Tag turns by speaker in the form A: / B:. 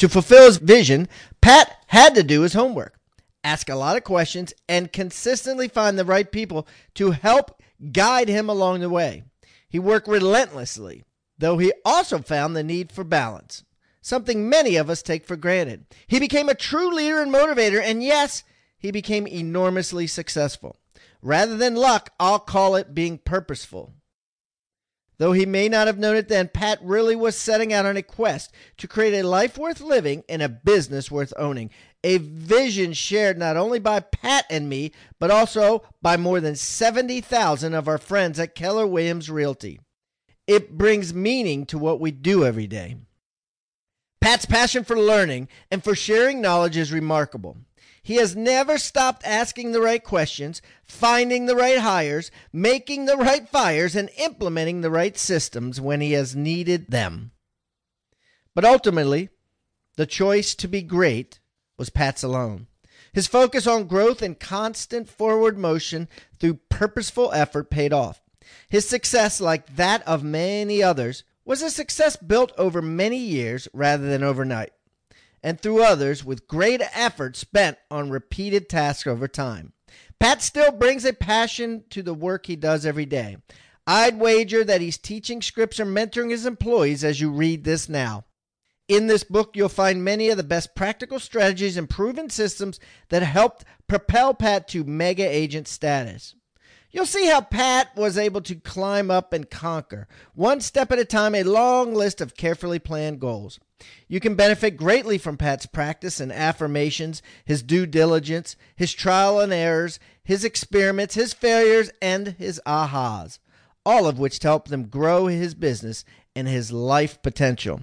A: To fulfill his vision, Pat had to do his homework, ask a lot of questions, and consistently find the right people to help guide him along the way. He worked relentlessly, though he also found the need for balance, something many of us take for granted. He became a true leader and motivator, and yes, he became enormously successful. Rather than luck, I'll call it being purposeful. Though he may not have known it then, Pat really was setting out on a quest to create a life worth living and a business worth owning. A vision shared not only by Pat and me, but also by more than 70,000 of our friends at Keller Williams Realty. It brings meaning to what we do every day. Pat's passion for learning and for sharing knowledge is remarkable. He has never stopped asking the right questions, finding the right hires, making the right fires, and implementing the right systems when he has needed them. But ultimately, the choice to be great was Pat's alone. His focus on growth and constant forward motion through purposeful effort paid off. His success, like that of many others, was a success built over many years rather than overnight and through others with great effort spent on repeated tasks over time. Pat still brings a passion to the work he does every day. I'd wager that he's teaching scripts or mentoring his employees as you read this now. In this book, you'll find many of the best practical strategies and proven systems that helped propel Pat to mega agent status. You'll see how Pat was able to climb up and conquer, one step at a time, a long list of carefully planned goals. You can benefit greatly from Pat's practice and affirmations, his due diligence, his trial and errors, his experiments, his failures, and his ahas, all of which help him grow his business and his life potential.